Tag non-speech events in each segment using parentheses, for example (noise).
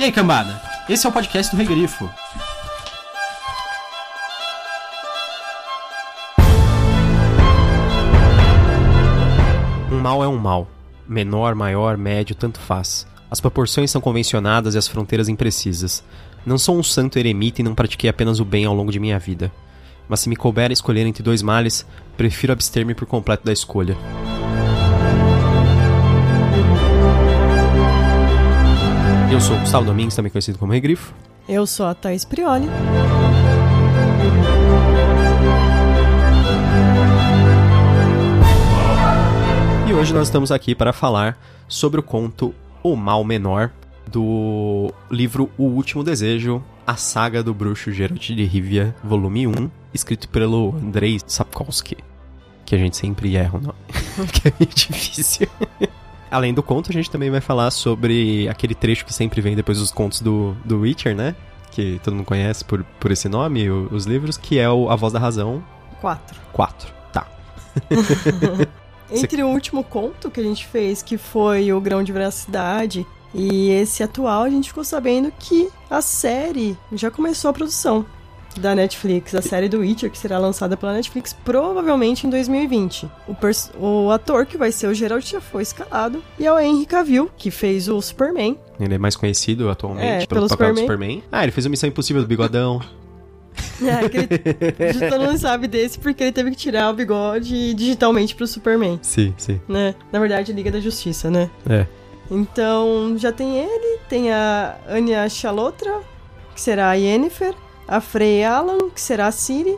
E aí, cambada? Esse é o podcast do Regrifo. Um mal é um mal. Menor, maior, médio, tanto faz. As proporções são convencionadas e as fronteiras imprecisas. Não sou um santo eremita e não pratiquei apenas o bem ao longo de minha vida. Mas se me couber escolher entre dois males, prefiro abster-me por completo da escolha. Eu sou o Gustavo Domingues, também conhecido como Regrifo. Eu sou a Thaís Prioli. E hoje nós estamos aqui para falar sobre o conto O Mal Menor, do livro O Último Desejo, a saga do bruxo Geralt de Rivia, volume 1, escrito pelo Andrei Sapkowski. Que a gente sempre erra o nome, (laughs) que é meio difícil. Além do conto, a gente também vai falar sobre aquele trecho que sempre vem depois dos contos do, do Witcher, né? Que todo mundo conhece por, por esse nome, o- os livros, que é o A Voz da Razão Quatro. 4. Tá. (laughs) Entre o último conto que a gente fez, que foi o Grão de Veracidade, e esse atual, a gente ficou sabendo que a série já começou a produção da Netflix, a série do Witcher, que será lançada pela Netflix provavelmente em 2020. O, o ator que vai ser o Geralt já foi escalado, e é o Henry Cavill, que fez o Superman. Ele é mais conhecido atualmente É, pelo, pelo papel do Superman. Superman. Ah, ele fez o Missão Impossível do Bigodão. (laughs) É, que ele, todo mundo sabe desse porque ele teve que tirar o bigode digitalmente pro Superman. sim, sim. né? Na verdade, Liga da Justiça, né? É. Então, já tem ele, tem a Anya Chalotra, que será a Yennefer, a Frey Alan, que será a Ciri,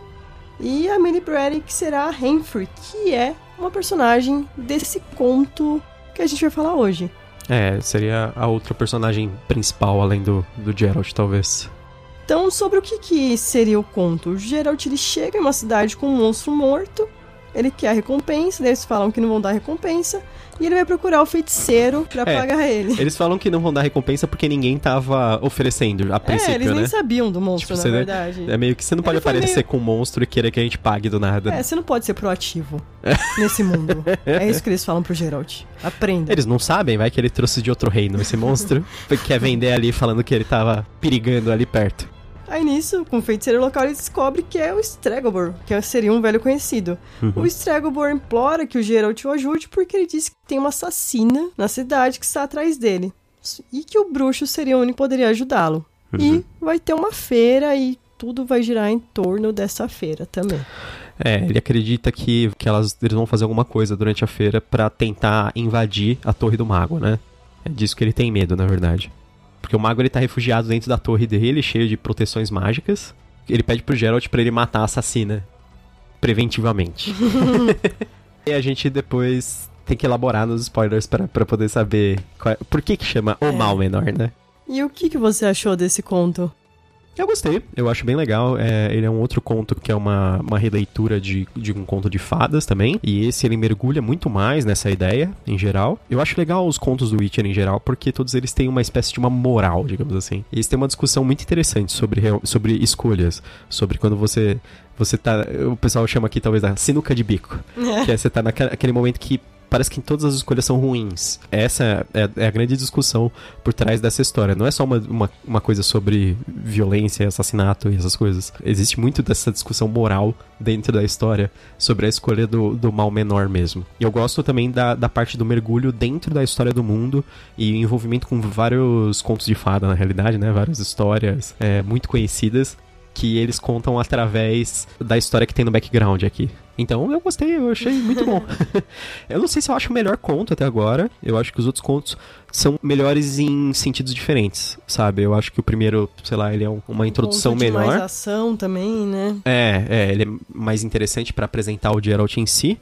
e a Millie Brady, que será a Renfrey, que é uma personagem desse conto que a gente vai falar hoje. É, seria a outra personagem principal, além do, do Geralt, talvez. Então, sobre o que, que seria o conto? O Geralt ele chega em uma cidade com um monstro morto, ele quer a recompensa, daí eles falam que não vão dar recompensa, e ele vai procurar o feiticeiro pra É, pagar ele. Eles falam que não vão dar recompensa porque ninguém tava oferecendo a é, princípio, eles nem né? sabiam do monstro, Tipo, na verdade. É meio que você não pode Ele aparecer meio- com um monstro e querer que a gente pague do nada. É, você não pode ser proativo nesse mundo. (laughs) É isso que eles falam pro Geralt. Aprenda. Eles não sabem, vai que ele trouxe de outro reino esse monstro. (laughs) quer vender ali falando que ele tava perigando ali perto. Aí nisso, com o feiticeiro local, ele descobre que é o Stregobor, que seria um velho conhecido. Uhum. O Stregobor implora que o Geralt o ajude porque ele diz que tem uma assassina na cidade que está atrás dele. E que o bruxo seria o único que poderia ajudá-lo. Uhum. E vai ter uma feira e tudo vai girar em torno dessa feira também. É, ele acredita que, que elas, eles vão fazer alguma coisa durante a feira pra tentar invadir a Torre do Mago, né? É disso que ele tem medo, na verdade. Porque o Mago ele tá refugiado dentro da torre dele, cheio de proteções mágicas. Ele pede pro Geralt pra ele matar a assassina preventivamente. (laughs) (laughs) e a gente depois tem que elaborar nos spoilers pra, pra poder saber qual é- por que que chama o É. mal menor, né? E o que, que você achou desse conto? Eu gostei, eu acho bem legal. É, ele é um outro conto que é uma, uma releitura de, de um conto de fadas também. E esse ele mergulha muito mais nessa ideia, em geral. Eu acho legal os contos do Witcher em geral, porque todos eles têm uma espécie de uma moral, digamos assim. E eles têm uma discussão muito interessante sobre, sobre escolhas. Sobre quando você. Você tá. O pessoal chama aqui talvez da sinuca de bico. Que é você tá naquele momento que parece que todas as escolhas são ruins. Essa é, é a grande discussão por trás dessa história. Não é só uma, uma, uma coisa sobre violência, assassinato e essas coisas. Existe muito dessa discussão moral dentro da história sobre a escolha do, do mal menor mesmo. E eu gosto também da, da parte do mergulho dentro da história do mundo e envolvimento com vários contos de fada, na realidade, né? Várias histórias é, muito conhecidas que eles contam através da história que tem no background aqui. Então eu gostei, eu achei muito bom. (laughs) eu não sei se eu acho o melhor conto até agora. Eu acho que os outros contos são melhores em sentidos diferentes, sabe? Eu acho que o primeiro, sei lá, ele é um- uma introdução de melhor. mais ação também, né? É, é, ele é mais interessante pra apresentar o Geralt em si.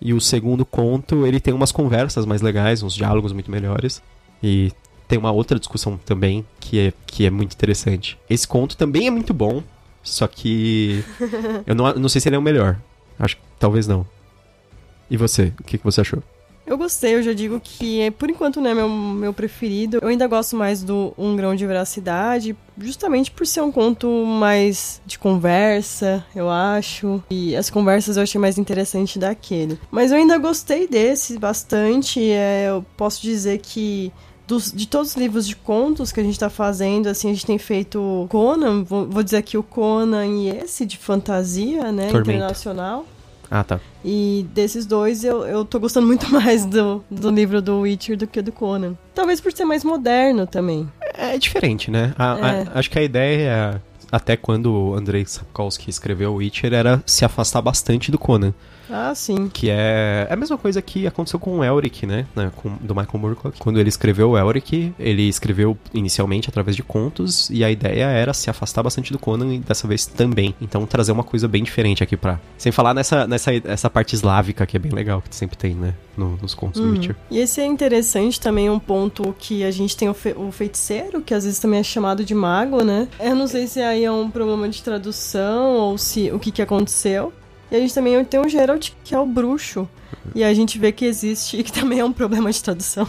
E o segundo conto, ele tem umas conversas mais legais, uns diálogos muito melhores. E tem uma outra discussão também que é, que é muito interessante. Esse conto também é muito bom, só que eu não, não sei se ele é o melhor. Acho que talvez não. E você? O que, que você achou? Eu gostei, eu já digo que, é, por enquanto, não é meu, meu preferido. Eu ainda gosto mais do Um Grão de Veracidade, justamente por ser um conto mais de conversa, eu acho. E as conversas eu achei mais interessante daquele. Mas eu ainda gostei desse bastante. é, eu posso dizer que dos, de todos os livros de contos que a gente tá fazendo, assim, a gente tem feito Conan, vou, vou dizer aqui o Conan e esse de fantasia, né, Tormenta. internacional. Ah, tá. E desses dois, eu, eu tô gostando muito (laughs) mais do, do livro do Witcher do que do Conan. Talvez por ser mais moderno também. É diferente, né? A- a- É. acho que a ideia, até quando o Andrei Sapkowski escreveu o Witcher, era se afastar bastante do Conan. Ah, sim. Que é é a mesma coisa que aconteceu com o Elric, né? com- do Michael Moorcock. Quando ele escreveu o Elric, ele escreveu inicialmente através de contos, e a ideia era se afastar bastante do Conan, e dessa vez também. Então trazer uma coisa bem diferente aqui pra... Sem falar nessa, nessa essa parte eslávica, que é bem legal, que sempre tem, né? no- nos contos do Uhum. Witcher. E esse é interessante também, um ponto que a gente tem o, fe- o feiticeiro, que às vezes também é chamado de mago, né? Eu não sei se aí é um problema de tradução ou se o que, que aconteceu. E a gente também tem o Geralt, que é o bruxo. E a gente vê que existe, (laughs) que também é um problema de tradução.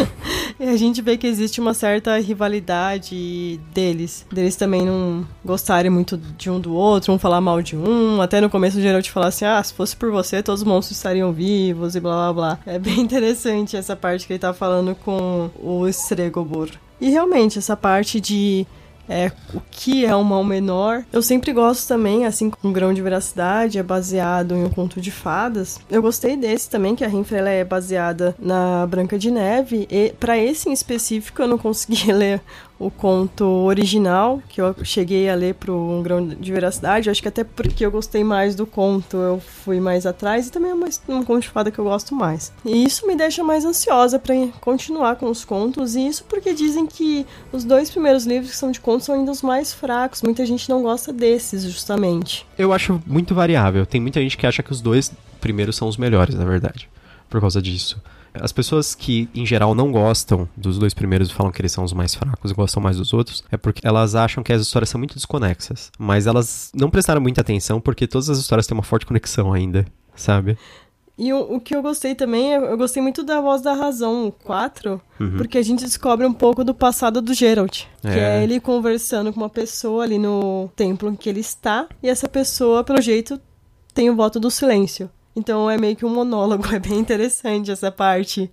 (laughs) e a gente vê que existe uma certa rivalidade deles. Deles também não gostarem muito de um do outro, um falar mal de um. Até no começo o Geralt falar assim: ah, se fosse por você, todos os monstros estariam vivos e blá blá blá. É bem (laughs) interessante essa parte que ele tá falando com o Stregobor. E realmente, essa parte de é, o que é um mal menor. Eu sempre gosto também, assim como um grão de veracidade, é baseado em um conto de fadas. Eu gostei desse também, que a Renfrey ela é baseada na Branca de Neve. E para esse em específico eu não consegui (laughs) ler o conto original, que eu cheguei a ler pro Um Grão de Veracidade. Acho que até porque eu gostei mais do conto, eu fui mais atrás. E também é uma, um conto de fada que eu gosto mais. E isso me deixa mais ansiosa para continuar com os contos. E isso porque dizem que os dois primeiros livros que são de contos são ainda os mais fracos. Muita gente não gosta desses, justamente. Eu acho muito variável. Tem muita gente que acha que os dois primeiros são os melhores, na verdade. Por causa disso. As pessoas que, em geral, não gostam dos dois primeiros e falam que eles são os mais fracos e gostam mais dos outros, é porque elas acham que as histórias são muito desconexas. Mas elas não prestaram muita atenção porque todas as histórias têm uma forte conexão ainda, sabe? E o, o que eu gostei também, eu gostei muito da Voz da Razão, o 4, Uhum. porque a gente descobre um pouco do passado do Geralt. Que É. é ele conversando com uma pessoa ali no templo em que ele está, e essa pessoa, pelo jeito, tem o voto do silêncio. Então é meio que um monólogo, (laughs) é bem interessante essa parte.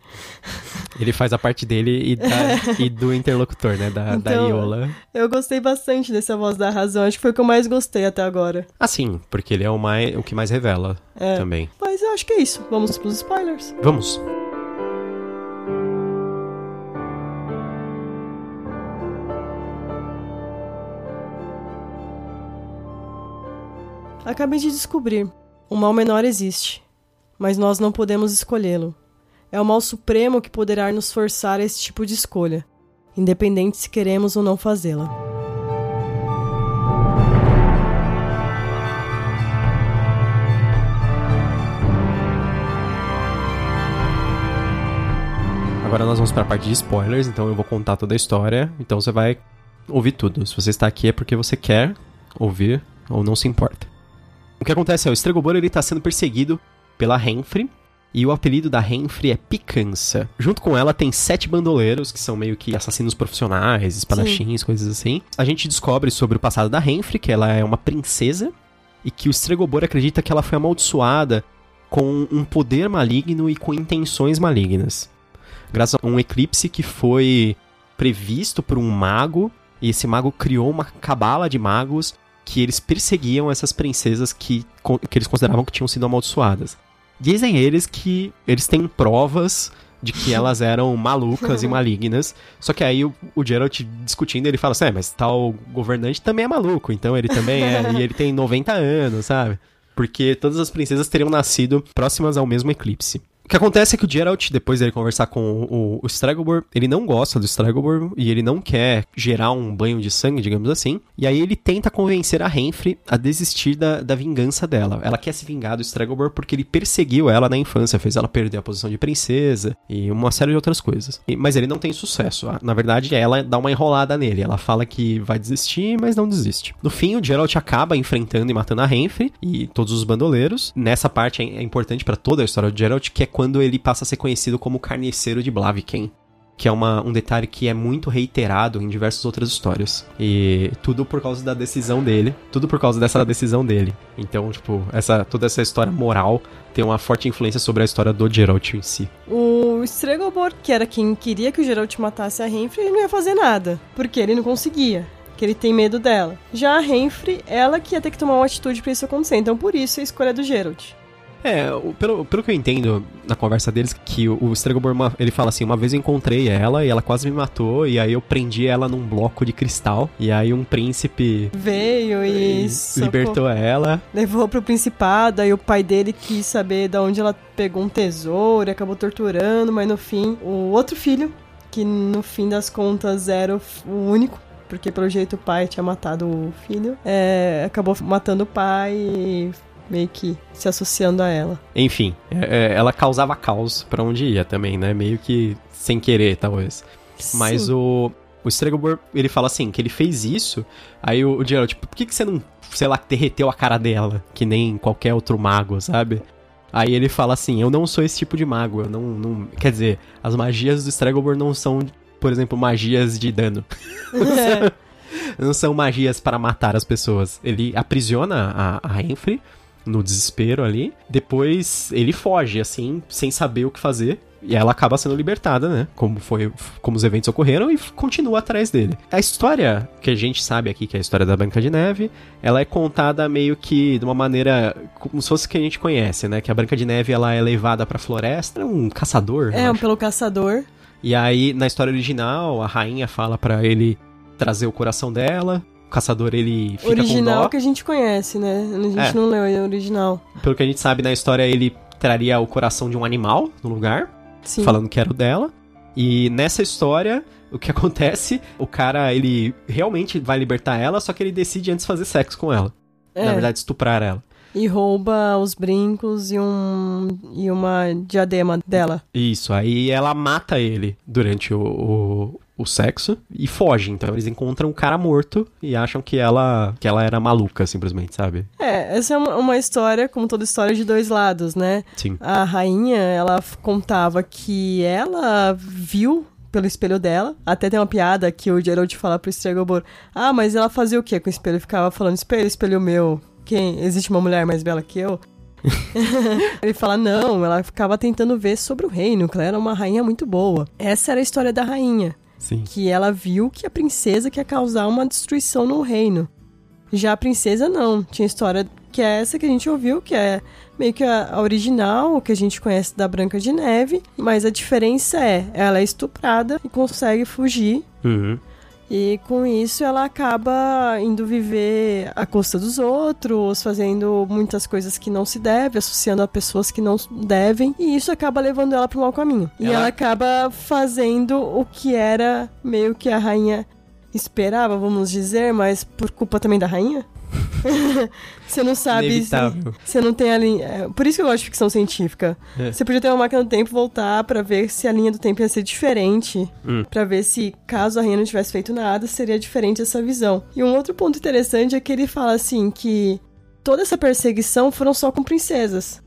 Ele faz a parte dele e, da- (laughs) e do interlocutor, né? Da, da Então- Iola. Eu gostei bastante dessa Voz da Razão, acho que foi o que eu mais gostei até agora. Assim, porque ele é o, mais, o que mais revela É. também. Mas eu acho que é isso, vamos pros spoilers. Vamos. Acabei de descobrir. O mal menor existe, mas nós não podemos escolhê-lo. É o mal supremo que poderá nos forçar a esse tipo de escolha, independente se queremos ou não fazê-la. Agora nós vamos para a parte de spoilers, então eu vou contar toda a história, então você vai ouvir tudo. Se você está aqui é porque você quer ouvir ou não se importa. O que acontece é o Stregobor ele está sendo perseguido pela Renfrey e o apelido da Renfrey é Picança. Junto com ela tem sete bandoleiros que são meio que assassinos profissionais, espadachins, coisas assim. A gente descobre sobre o passado da Renfrey, que ela é uma princesa e que o Stregobor acredita que ela foi amaldiçoada com um poder maligno e com intenções malignas graças a um eclipse que foi previsto por um mago, e esse mago criou uma cabala de magos que eles perseguiam essas princesas que, que eles consideravam que tinham sido amaldiçoadas. Dizem eles que eles têm provas de que elas (laughs) eram malucas e malignas, só que aí o, o Geralt discutindo, ele fala assim, é, mas tal governante também é maluco, então ele também é, e ele tem 90 anos, sabe? Porque todas as princesas teriam nascido próximas ao mesmo eclipse. Que acontece é que o Geralt, depois dele conversar com o, o ele não gosta do Stregobor e ele não quer gerar um banho de sangue, digamos assim. E aí ele tenta convencer a Renfrey a desistir da, da vingança dela. Ela quer se vingar do Stregobor porque ele perseguiu ela na infância, fez ela perder a posição de princesa e uma série de outras coisas. E- mas ele não tem sucesso. Na verdade, ela dá uma enrolada nele. Ela fala que vai desistir, mas não desiste. No fim, o Geralt acaba enfrentando e matando a Renfrey e todos os bandoleiros. Nessa parte é é importante pra toda a história do Geralt, que é ele passa a ser conhecido como Carniceiro de Blaviken. que é uma, um detalhe que é muito reiterado em diversas outras histórias. E tudo por causa da decisão dele, tudo por causa dessa decisão dele. Então, tipo, essa, toda essa história moral tem uma forte influência sobre a história do Geralt em si. O Stregobor, que era quem queria que o Geralt matasse a Renfrey, ele não ia fazer nada, porque ele não conseguia. Que ele tem medo dela. Já a Renfrey, ela que ia ter que tomar uma atitude para isso acontecer. Então, por isso, a escolha do Geralt. É, pelo, pelo que eu entendo na conversa deles, que o, o Stregobor, ele fala assim, uma vez eu encontrei ela e ela quase me matou, e aí eu prendi ela num bloco de cristal, e aí um príncipe Veio e, libertou ela. levou pro principado, aí o pai dele quis saber de onde ela pegou um tesouro e acabou torturando, mas no fim, o outro filho, que no fim das contas era o único, porque pelo jeito o pai tinha matado o filho, é, acabou matando o pai e meio que se associando a ela. Enfim, é- é, ela causava caos pra onde ia também, né? Meio que sem querer, talvez. Mas Sim. o, o Stregobor, ele fala assim, que ele fez isso, aí o, o Geralt, tipo, por que, que você não, sei lá, derreteu a cara dela, que nem qualquer outro mago, sabe? Aí ele fala assim, eu não sou esse tipo de mago, eu não, não... Quer dizer, as magias do Stregobor não são, por exemplo, magias de dano. (laughs) É. (laughs) não são magias para matar as pessoas. Ele aprisiona a, a Enfrey no desespero ali. Depois ele foge, assim, sem saber o que fazer. E ela acaba sendo libertada, né? Como foi, como os eventos ocorreram e continua atrás dele. A história que a gente sabe aqui, que é a história da Branca de Neve, ela é contada meio que de uma maneira como se fosse que a gente conhece, né? Que a Branca de Neve ela é levada pra floresta, é um caçador, É, um pelo caçador. E aí, na história original, a rainha fala pra ele trazer o coração dela. O caçador, ele fica original que a gente conhece, né? A gente É. não leu o original. Pelo que a gente sabe na história, ele traria o coração de um animal no lugar, Sim. falando que era o dela. E nessa história, o que (laughs) acontece? O cara, ele realmente vai libertar ela, só que ele decide antes fazer sexo com ela. É. Na verdade, estuprar ela. E rouba os brincos e um e uma diadema dela. Isso, aí ela mata ele durante o, o, o sexo e foge. Então eles encontram o cara morto e acham que ela, que ela era maluca, simplesmente, sabe? É, essa é uma, uma história, como toda história, de dois lados, né? Sim. A rainha, ela contava que ela viu pelo espelho dela. Até tem uma piada que o Geralt fala pro Stregobor. Ah, mas ela fazia o quê com o espelho? Ficava falando, espelho, espelho meu. Quem? Existe uma mulher mais bela que eu? (laughs) Ele fala, não, ela ficava tentando ver sobre o reino, que ela era uma rainha muito boa. Essa era a história da rainha. Sim. Que ela viu que a princesa quer causar uma destruição no reino. Já a princesa não. Tinha história que é essa que a gente ouviu, que é meio que a, original, o que a gente conhece da Branca de Neve. Mas a diferença é, ela é estuprada e consegue fugir. Uhum. E com isso ela acaba indo viver à custa dos outros, fazendo muitas coisas que não se deve, associando a pessoas que não devem, e isso acaba levando ela para um mau caminho. E Ela- ela acaba fazendo o que era meio que a rainha esperava, vamos dizer, mas por culpa também da rainha. (laughs) você não sabe. Inevitável. Você não tem a linha. é, Por isso que eu gosto de ficção científica. É. Você podia ter uma máquina do tempo voltar pra ver se a linha do tempo ia ser diferente. Hum. Pra ver se, caso a rainha não tivesse feito nada, seria diferente essa visão. E um outro ponto interessante é que ele fala assim que toda essa perseguição foram só com princesas.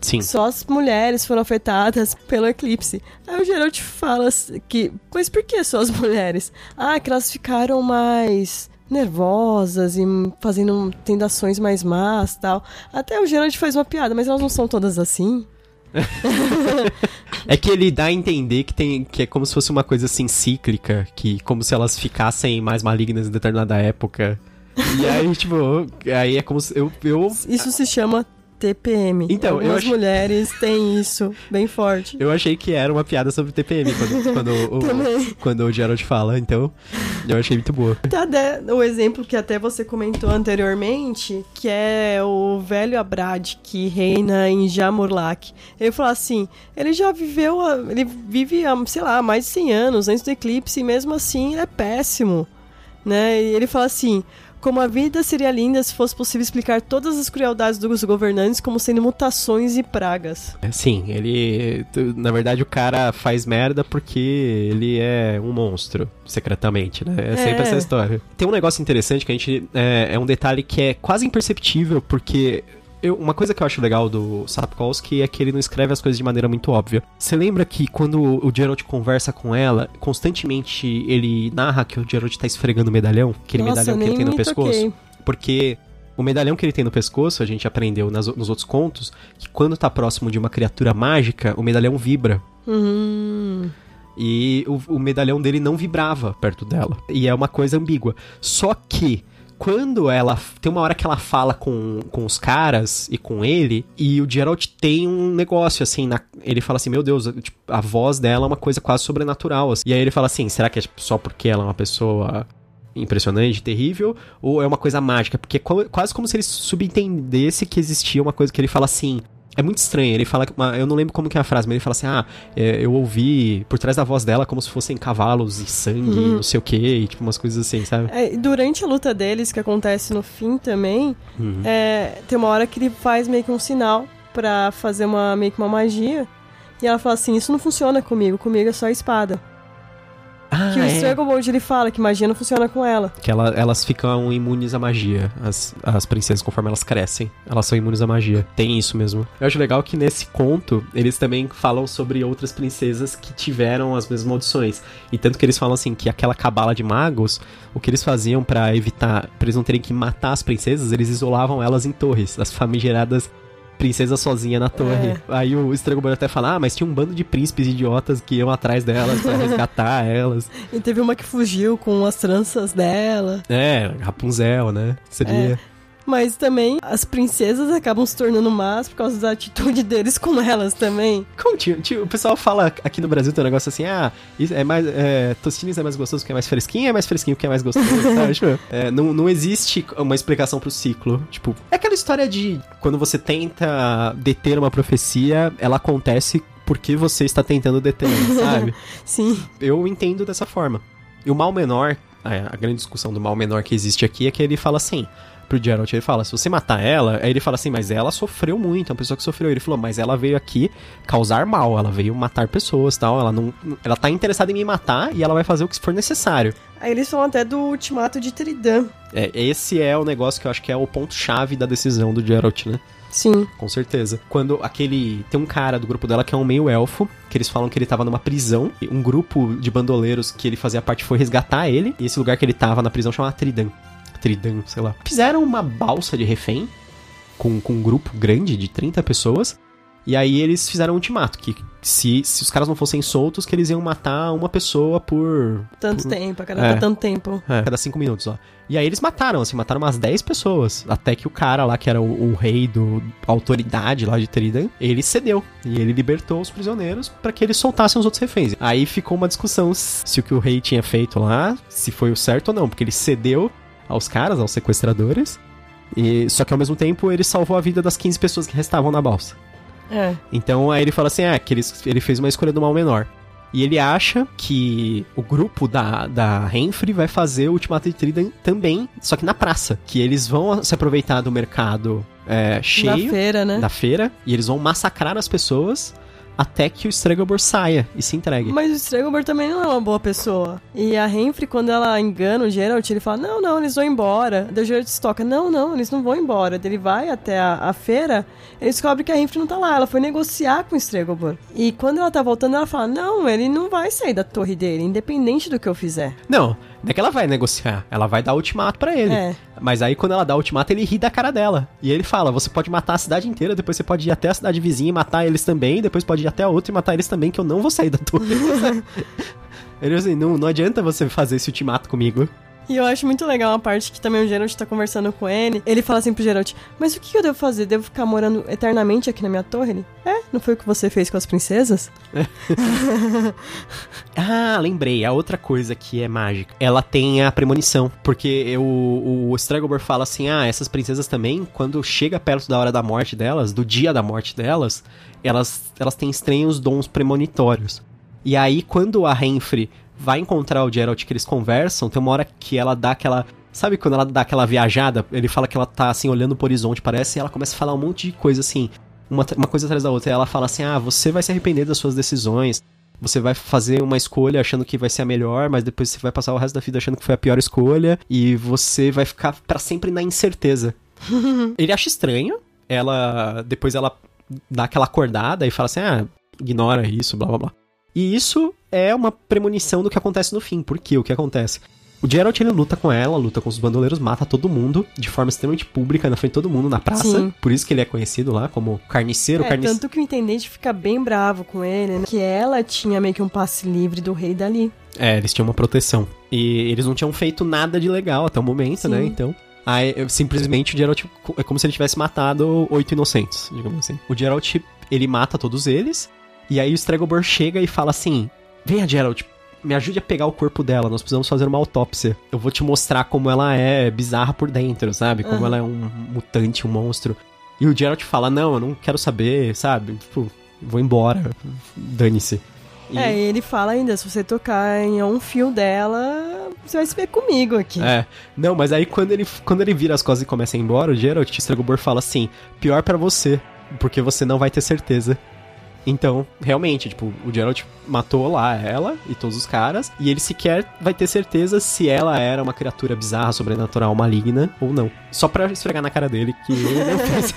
Sim. Só as mulheres foram afetadas (laughs) pelo eclipse. Aí o Geralt fala que. Mas por que só as (laughs) mulheres? Ah, que elas ficaram mais nervosas e fazendo tendo ações mais más tal. Até o Geralt faz uma piada, mas elas não são todas assim. (laughs) É que ele dá a entender que tem que é como se fosse uma coisa assim cíclica, que como se elas ficassem mais malignas em determinada época. E aí, tipo, aí é como se eu, eu Isso se chama TPM. Então, eu Algumas acho- mulheres têm isso bem forte. Eu achei que era uma piada sobre TPM quando, quando, o, quando o Gerald fala, então eu achei muito boa. Tá de- o exemplo que até você comentou anteriormente, que é o velho Abrad que reina em Jamurlak. Ele falou assim, ele já viveu, ele vive, há, sei lá, mais de 100 anos antes do eclipse e mesmo assim ele é péssimo, né? E ele fala assim, como a vida seria linda se fosse possível explicar todas as crueldades dos governantes como sendo mutações e pragas. É, Sim, ele. Na verdade, o cara faz merda porque ele é um monstro, secretamente, né? É sempre É. essa história. Tem um negócio interessante que a gente. É, é um detalhe que é quase imperceptível, porque Eu, uma coisa que eu acho legal do Sapkowski é que ele não escreve as coisas de maneira muito óbvia. Você lembra que quando o Geralt conversa com ela, constantemente ele narra que o Geralt tá esfregando o medalhão? Aquele Nossa, medalhão que ele tem no pescoço? toquei. Porque o medalhão que ele tem no pescoço, a gente aprendeu nas- nos outros contos, que quando tá próximo de uma criatura mágica, o medalhão vibra. Hum. E o, o medalhão dele não vibrava perto dela. E é uma coisa ambígua. Só que. Quando ela. Tem uma hora que ela fala com, com os caras e com ele, e o Geralt tem um negócio assim. na- ele fala assim: Meu Deus, tipo, a voz dela é uma coisa quase sobrenatural. assim. E aí ele fala assim: será que é só porque ela é uma pessoa impressionante, terrível, ou é uma coisa mágica? Porque é qu- quase como se ele subentendesse que existia uma coisa que ele fala assim. É muito estranho, ele fala, eu não lembro como que é a frase, mas ele fala assim, ah, é, eu ouvi por trás da voz dela como se fossem cavalos e sangue, Uhum. não sei o que, e tipo umas coisas assim, sabe? É, durante a luta deles, que acontece no fim também, Uhum. é, tem uma hora que ele faz meio que um sinal pra fazer uma, meio que uma magia. E ela fala assim, isso não funciona comigo, comigo é só a espada. Ah, que o é. Stranglehold ele fala que magia não funciona com ela. Que ela- elas ficam imunes à magia, as, as princesas, conforme elas crescem. Elas são imunes à magia. Tem isso mesmo. Eu acho legal que nesse conto, eles também falam sobre outras princesas que tiveram as mesmas maldições. E tanto que eles falam assim, que aquela cabala de magos, o que eles faziam pra evitar, pra eles não terem que matar as princesas, eles isolavam elas em torres. As famigeradas princesas sozinha na torre. É. Aí o Strangleborn até fala, ah, mas tinha um bando de príncipes idiotas que iam atrás delas pra (laughs) resgatar elas. E teve uma que fugiu com as tranças dela. É, Rapunzel, né? Seria... Mas também as princesas acabam se tornando más por causa da atitude deles com elas também. Como tinha, tinha- o pessoal fala aqui no Brasil tem um negócio assim, ah, é mais. É, tostines é mais gostoso porque é mais fresquinho, é mais fresquinho porque é mais gostoso, (laughs) sabe? Tipo, é, não, não existe uma explicação pro ciclo. Tipo, é aquela história de quando você tenta deter uma profecia, ela acontece porque você está tentando deter, sabe? (laughs) Sim. Eu entendo dessa forma. E o mal menor, a, a grande discussão do mal menor que existe aqui é que ele fala assim. Pro Geralt, ele fala, se você matar ela, aí ele fala assim, mas ela sofreu muito, é uma pessoa que sofreu. Ele falou, mas ela veio aqui causar mal, ela veio matar pessoas tal, ela não. Ela tá interessada em me matar e ela vai fazer o que for necessário. Aí eles falam até do ultimato de Tridan. É, esse é o negócio que eu acho que é o ponto-chave da decisão do Geralt, né? Sim. Com certeza. Quando aquele. Tem um cara do grupo dela que é um meio-elfo, que eles falam que ele tava numa prisão. e Um grupo de bandoleiros que ele fazia parte foi resgatar ele. E esse lugar que ele tava na prisão chamava Tridan. Tridan, sei lá. Fizeram uma balsa de refém com, com um grupo grande de 30 pessoas. E aí eles fizeram um ultimato, que se, se os caras não fossem soltos, que eles iam matar uma pessoa por Tanto tempo, a cada É. tanto tempo. é, cada cinco minutos, ó. E aí eles mataram, assim, mataram umas 10 pessoas. Até que o cara lá, que era o, o rei do a autoridade lá de Tridan, ele cedeu. E ele libertou os prisioneiros pra que eles soltassem os outros reféns. Aí ficou uma discussão se o que o rei tinha feito lá, se foi o certo ou não. Porque ele cedeu aos caras, aos sequestradores. E, só que ao mesmo tempo ele salvou a vida das 15 pessoas que restavam na balsa. É. Então aí ele fala assim: ah, que ele, ele fez uma escolha do mal menor. E ele acha que o grupo da, da Renfrey vai fazer o Ultimato de Tridan também, só que na praça. Que eles vão se aproveitar do mercado é, cheio feira, né? da feira e eles vão massacrar as pessoas até que o Stregobor saia e se entregue. Mas o Strangleborn também não é uma boa pessoa. E a Renfrey, quando ela engana o Geralt, ele fala, não, não, eles vão embora. Daí o Geralt se toca, não, não, eles não vão embora. Daí Ele vai até a, a feira, ele descobre que a Renfrey não tá lá. Ela foi negociar com o Strangleborn. E quando ela tá voltando, ela fala, não, ele não vai sair da torre dele, independente do que eu fizer. Não, não é que ela vai negociar, ela vai dar ultimato pra ele. É. Mas aí quando ela dá o ultimato, ele ri da cara dela. E ele fala: você pode matar a cidade inteira, depois você pode ir até a cidade vizinha e matar eles também, depois pode ir até a outra e matar eles também, que eu não vou sair da torre. (laughs) ele assim, não, não adianta você fazer esse ultimato comigo. E eu acho muito legal uma parte que também o Geralt tá conversando com ele. Ele fala assim pro Geralt, mas o que eu devo fazer? Devo ficar morando eternamente aqui na minha torre? Ele, é, não foi o que você fez com as princesas? (laughs) Ah, lembrei, a outra coisa que é mágica. Ela tem a premonição, porque o, o Stragobor fala assim: ah, essas princesas também, quando chega perto da hora da morte delas, do dia da morte delas, elas, elas têm estranhos dons premonitórios. E aí, quando a Renfrey vai encontrar o Geralt que eles conversam, tem uma hora que ela dá aquela. Sabe quando ela dá aquela viajada? Ele fala que ela tá assim olhando pro horizonte, parece, e ela começa a falar um monte de coisa assim, uma, uma coisa atrás da outra. E ela fala assim: ah, você vai se arrepender das suas decisões. Você vai fazer uma escolha achando que vai ser a melhor, mas depois você vai passar o resto da vida achando que foi a pior escolha e você vai ficar pra sempre na incerteza. (laughs) ele acha estranho, ela depois ela dá aquela acordada e fala assim: "Ah, ignora isso, blá blá blá". E isso é uma premonição do que acontece no fim. Por quê? O que acontece? O Geralt ele luta com ela, luta com os bandoleiros, mata todo mundo de forma extremamente pública na frente de todo mundo na praça. Sim. Por isso que ele é conhecido lá como carniceiro, É, carniceiro. tanto que o intendente fica bem bravo com ele, né? Que ela tinha meio que um passe livre do rei dali. É, eles tinham uma proteção. E eles não tinham feito nada de legal até o momento, Sim. né? Então. Aí, simplesmente o Geralt é como se ele tivesse matado oito inocentes, digamos assim. O Geralt, ele mata todos eles. E aí o Stregobor chega e fala assim: Venha, Geralt, me ajude a pegar o corpo dela. Nós precisamos fazer uma autópsia. Eu vou te mostrar como ela é bizarra por dentro, sabe? Como Aham. ela é um mutante, um monstro. E o Geralt fala: Não, eu não quero saber, sabe? Tipo, vou embora. Dane-se. E- É, e ele fala ainda, se você tocar em um fio dela, você vai se ver comigo aqui. É. Não, mas aí quando ele, quando ele vira as costas e começa a ir embora, o Geralt Stregobor fala assim: pior pra você, porque você não vai ter certeza. Então, realmente, tipo, o Geralt matou lá ela e todos os caras, e ele sequer vai ter certeza se ela era uma criatura bizarra, sobrenatural, maligna ou não. Só pra esfregar na cara dele que ele não (laughs) fez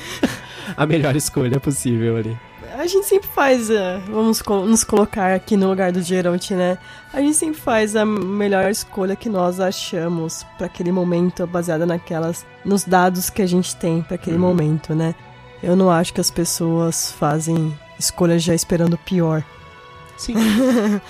a melhor escolha possível ali. A gente sempre faz, eh, vamos co- nos colocar aqui no lugar do Geralt, né? A gente sempre faz a melhor escolha que nós achamos pra aquele momento, baseada naquelas, nos dados que a gente tem pra aquele Uhum. momento, né? Eu não acho que as pessoas fazem escolhas já esperando o pior. Sim. (laughs)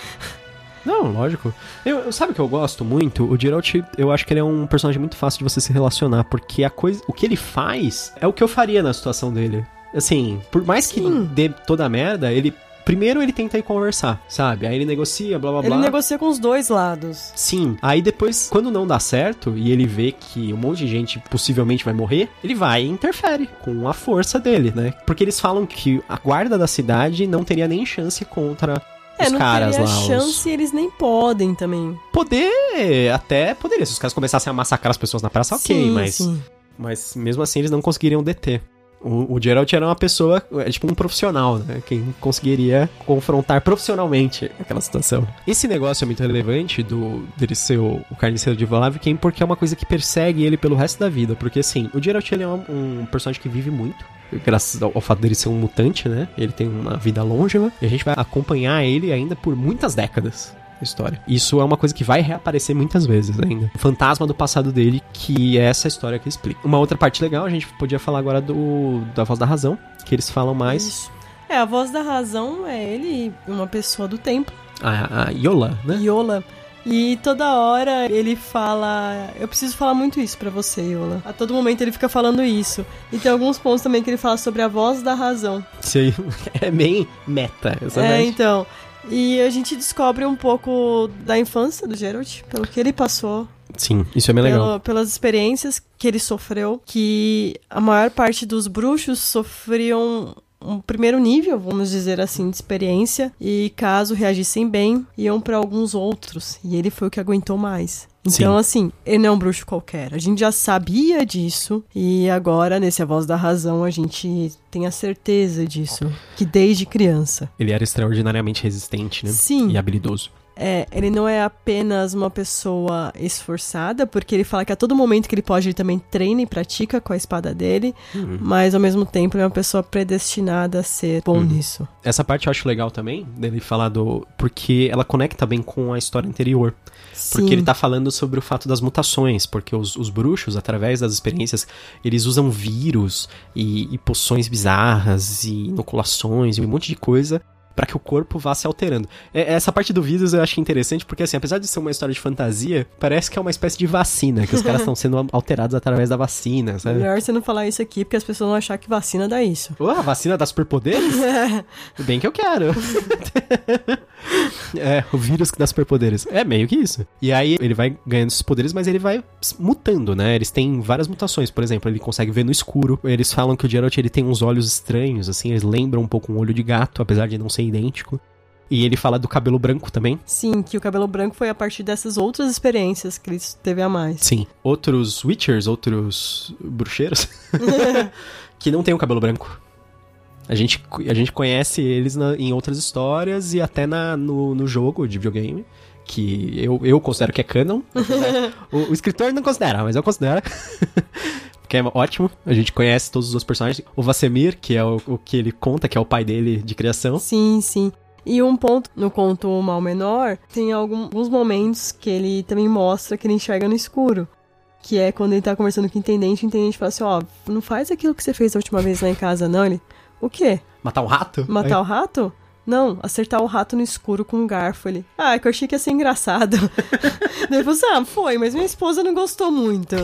Não, lógico. Eu, sabe o que eu gosto muito? O Geralt, eu acho que ele é um personagem muito fácil de você se relacionar, porque a coisa, o que ele faz é o que eu faria na situação dele. Assim, por mais que Sim. dê toda a merda, ele primeiro ele tenta ir conversar, sabe? Aí ele negocia, blá blá Ele blá. negocia com os dois lados. Sim. Aí depois, quando não dá certo e ele vê que um monte de gente possivelmente vai morrer, ele vai e interfere com a força dele, né? Porque eles falam que a guarda da cidade não teria nem chance contra É, os não caras teria lá. os- chance e eles nem podem também. Poder, até poderia. Se os caras começassem a massacrar as pessoas na praça, ok, Sim, mas, sim. mas mesmo assim eles não conseguiriam deter. O, Geralt era uma pessoa, é tipo um profissional, né? Quem conseguiria confrontar profissionalmente aquela situação. Esse negócio é muito relevante do dele ser o, o carniceiro de Valaviken porque é uma coisa que persegue ele pelo resto da vida. Porque assim, o Geralt ele é um, um personagem que vive muito. Graças ao, fato dele ser um mutante, né? Ele tem uma vida longeva. E a gente vai acompanhar ele ainda por muitas décadas a história. Isso é uma coisa que vai reaparecer muitas vezes ainda. O fantasma do passado dele, que é essa história que explica. Uma outra parte legal, a gente podia falar agora do da voz da razão, que eles falam mais Isso. É, a voz da razão é ele, uma pessoa do tempo, a, a Yola, né? Yola. E toda hora ele fala. Eu preciso falar muito isso pra você, Yola. A todo momento ele fica falando isso. E tem alguns pontos também que ele fala sobre a voz da razão. Isso aí (laughs) é bem meta, É, exatamente. então. E a gente descobre um pouco da infância do Geralt, pelo que ele passou, Sim, isso é bem legal. pelo- pelas experiências que ele sofreu, que a maior parte dos bruxos sofriam um primeiro nível, vamos dizer assim, de experiência, e caso reagissem bem, iam pra alguns outros, e ele foi o que aguentou mais. Então, Sim. assim, ele não é um bruxo qualquer. A gente já sabia disso, e agora, nesse A Voz da Razão, a gente tem a certeza disso, que desde criança. Ele era extraordinariamente resistente, né? Sim. E habilidoso. É, ele não é apenas uma pessoa esforçada, porque ele fala que a todo momento que ele pode, ele também treina e pratica com a espada dele, Uhum. mas ao mesmo tempo ele é uma pessoa predestinada a ser bom Uhum. nisso. Essa parte eu acho legal também, dele falar do. Porque ela conecta bem com a história anterior. Porque Sim. ele tá falando sobre o fato das mutações, porque os, os bruxos, através das experiências, eles usam vírus e, e poções bizarras e inoculações e um monte de coisa pra que o corpo vá se alterando. É- Essa parte do vírus eu achei interessante, porque assim, apesar de ser uma história de fantasia, parece que é uma espécie de vacina, que os caras (laughs) estão sendo alterados através da vacina, sabe? Melhor você não falar isso aqui, porque as pessoas vão achar que vacina dá isso. Ué, vacina dá superpoderes? (laughs) Bem que eu quero. (laughs) é, o vírus que dá superpoderes. É meio que isso. E aí ele vai ganhando esses poderes, mas ele vai mutando, né? Eles têm várias mutações. Por exemplo, ele consegue ver no escuro. Eles falam que o Geralt ele tem uns olhos estranhos, assim, eles lembram um pouco um olho de gato, apesar de não ser idêntico. E ele fala do cabelo branco também. Sim, que o cabelo branco foi a partir dessas outras experiências que ele teve a mais. Sim. Outros Witchers, outros bruxeiros, (laughs) (laughs) que não tem o cabelo branco. A gente, a gente conhece eles na- em outras histórias e até na, no, no jogo de videogame, que eu, eu considero que é canon. (laughs) o, o escritor não considera, mas eu considero. Que é ótimo. A gente conhece todos os personagens. O Vasemir, que é o, o que ele conta, que é o pai dele de criação. Sim, sim. E um ponto no conto O Mal Menor, tem alguns momentos que ele também mostra que ele enxerga no escuro. Que é quando ele tá conversando com o intendente, o intendente fala assim, ó, não faz aquilo que você fez a última vez lá em casa, não. Ele, o quê? Matar um rato? Matar o rato? Não, acertar o rato no escuro com um garfo. Ele, ah, é que eu achei que ia ser engraçado. (laughs) Daí eu falei, assim, ah, foi, mas minha esposa não gostou muito.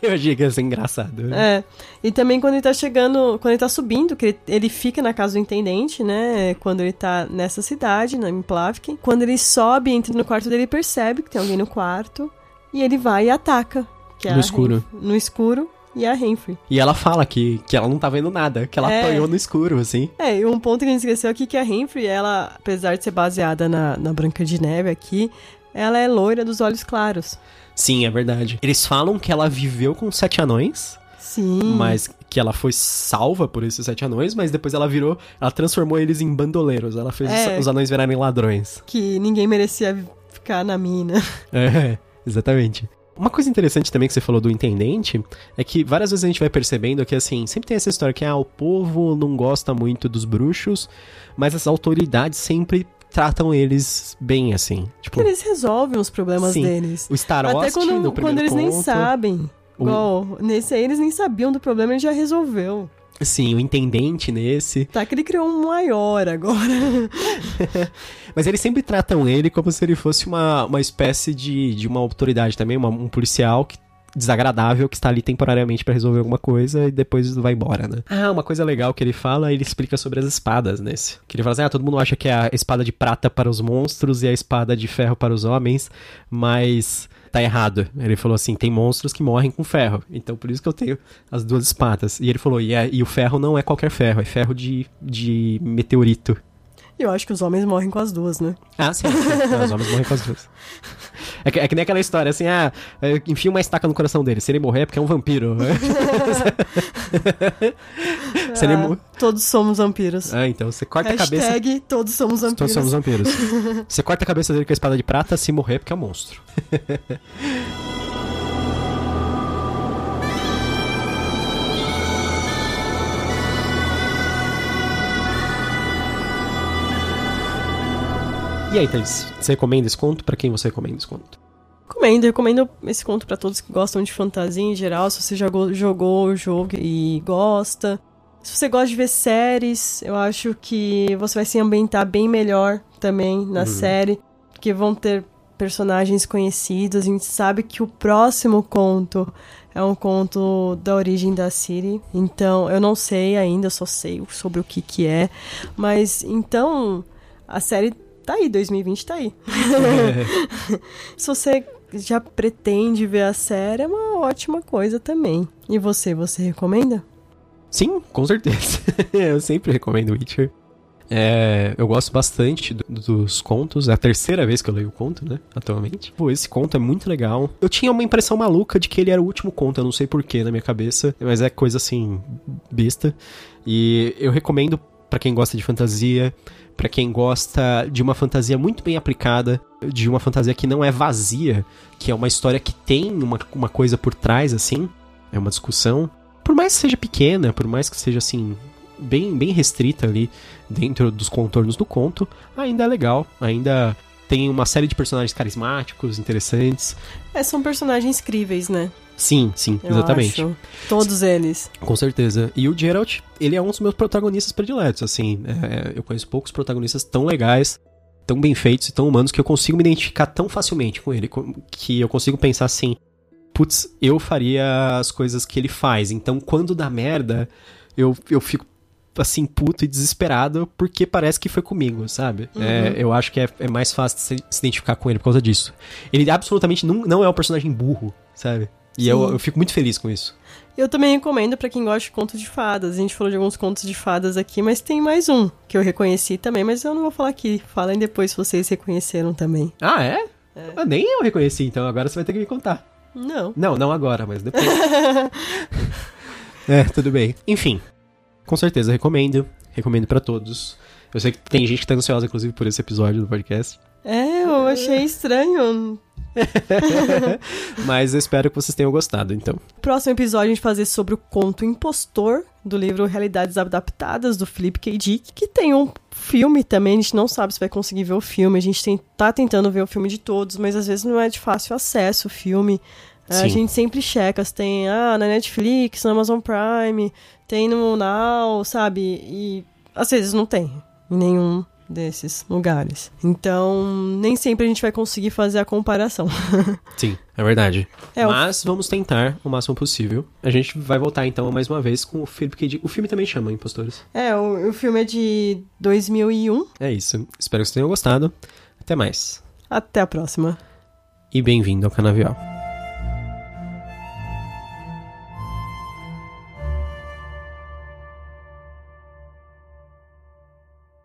Eu achei que ia ser engraçado. É. E também quando ele tá chegando, quando ele tá subindo, que ele, ele fica na casa do intendente, né? Quando ele tá nessa cidade, na em Plavkin. Quando ele sobe, entra no quarto dele, ele percebe que tem alguém no quarto. E ele vai e ataca. É No escuro. No escuro. E a Renfrey. E ela fala que, que ela não tá vendo nada, que ela É. apanhou no escuro, assim. É, e um ponto que a gente esqueceu aqui é que a Renfrey, ela, apesar de ser baseada na, na Branca de Neve aqui, ela é loira dos olhos claros. Sim, é verdade. Eles falam que ela viveu com sete anões, Sim. mas que ela foi salva por esses sete anões, mas depois ela virou, ela transformou eles em bandoleiros. Ela fez É. os, os anões virarem ladrões. Que ninguém merecia ficar na mina. (laughs) É, exatamente. Uma coisa interessante também que você falou do intendente é que várias vezes a gente vai percebendo que, assim, sempre tem essa história que, ah, o povo não gosta muito dos bruxos, mas as autoridades sempre tratam eles bem, assim. Tipo, eles resolvem os problemas Sim. deles. o Starost Até quando, no quando eles nem sabem. O- Igual, nesse aí eles nem sabiam do problema, ele já resolveu. Sim, o intendente nesse. Tá que ele criou um maior agora. (laughs) Mas eles sempre tratam ele como se ele fosse uma, uma espécie de, de uma autoridade também, uma- um policial que desagradável que está ali temporariamente pra resolver alguma coisa e depois vai embora, né? Ah, uma coisa legal que ele fala, ele explica sobre as espadas nesse. Que ele fala assim: "Ah, todo mundo acha que é a espada de prata para os monstros e a espada de ferro para os homens, mas tá errado". Ele falou assim: "Tem monstros que morrem com ferro, então por isso que eu tenho as duas espadas". E ele falou: "E, é- e o ferro não é qualquer ferro, é ferro de, de meteorito". Eu acho que os homens morrem com as duas, né? Ah, sim. Os homens morrem com as duas. É que, é que nem aquela história assim, ah, enfia uma estaca no coração dele. Se ele morrer é porque é um vampiro. (laughs) Se ele Ah, Todos somos vampiros. Ah, então você corta a cabeça. Hashtag todos somos Todos vampiros. somos vampiros. (laughs) Você corta a cabeça dele com a espada de prata, se morrer é porque é um monstro. (laughs) E aí, Thaís, você recomenda esse conto? Pra quem você recomenda esse conto? Recomendo, recomendo esse conto pra todos que gostam de fantasia em geral. Se você jogou, jogou o jogo e gosta. Se você gosta de ver séries, eu acho que você vai se ambientar bem melhor também na série. Porque vão ter personagens conhecidos. A gente sabe que o próximo conto é um conto da origem da Ciri. Então, eu não sei ainda, eu só sei sobre o que que é. Mas, então, a série tá aí, 2020 tá aí. (laughs) Se você já pretende ver a série, é uma ótima coisa também. E você, você recomenda? Sim, com certeza. (laughs) eu sempre recomendo Witcher. É, eu gosto bastante do- dos contos. É a terceira vez que eu leio o conto, né? Atualmente. Pô, esse conto é muito legal. Eu tinha uma impressão maluca de que ele era o último conto. Eu não sei porquê na minha cabeça. Mas é coisa assim, besta. E eu recomendo pra quem gosta de fantasia. Pra quem gosta de uma fantasia muito bem aplicada. De uma fantasia que não é vazia. Que é uma história que tem uma, uma coisa por trás, assim. É uma discussão por mais que seja pequena, por mais que seja assim, bem, bem restrita ali dentro dos contornos do conto, ainda é legal, ainda tem uma série de personagens carismáticos, interessantes. É, são personagens críveis, né? Sim, sim, Eu exatamente. acho. Todos eles. Com certeza. E o Geralt, ele é um dos meus protagonistas prediletos, assim. é, eu conheço poucos protagonistas tão legais, tão bem feitos e tão humanos que eu consigo me identificar tão facilmente com ele, que eu consigo pensar assim, putz, eu faria as coisas que ele faz. Então, quando dá merda, eu, eu fico assim, puto e desesperado, porque parece que foi comigo, sabe? É, eu acho que é, é mais fácil se, se identificar com ele por causa disso. Ele absolutamente não, não é um personagem burro, sabe? E eu, Sim. eu fico muito feliz com isso. Eu também recomendo pra quem gosta de contos de fadas. A gente falou de alguns contos de fadas aqui, mas tem mais um que eu reconheci também, mas eu não vou falar aqui. Falem depois se vocês reconheceram também. Ah, é? Ah, nem eu reconheci, então agora você vai ter que me contar. Não. Não, não agora, mas depois. (laughs) é, tudo bem. Enfim, com certeza recomendo. Recomendo pra todos. Eu sei que tem gente que tá ansiosa, inclusive, por esse episódio do podcast. É, eu achei estranho. (laughs) Mas eu espero que vocês tenham gostado, então. Próximo episódio a gente vai fazer sobre o conto Impostor, do livro Realidades Adaptadas, do Philip K. Dick, que tem um filme também, a gente não sabe se vai conseguir ver o filme, a gente tem, tá tentando ver o filme de todos, mas às vezes não é de fácil acesso o filme. A Sim. gente sempre checa se tem ah, na Netflix, na Amazon Prime, tem no Now, sabe? E às vezes não tem em nenhum desses lugares. Então, nem sempre a gente vai conseguir fazer a comparação. (laughs) Sim, é verdade. É, o- Mas vamos tentar o máximo possível. A gente vai voltar então mais uma vez com o K. Dick. O filme também chama Impostores. É, o, o filme é de 2001. É isso. Espero que vocês tenham gostado. Até mais. Até a próxima. E bem-vindo ao Canavial.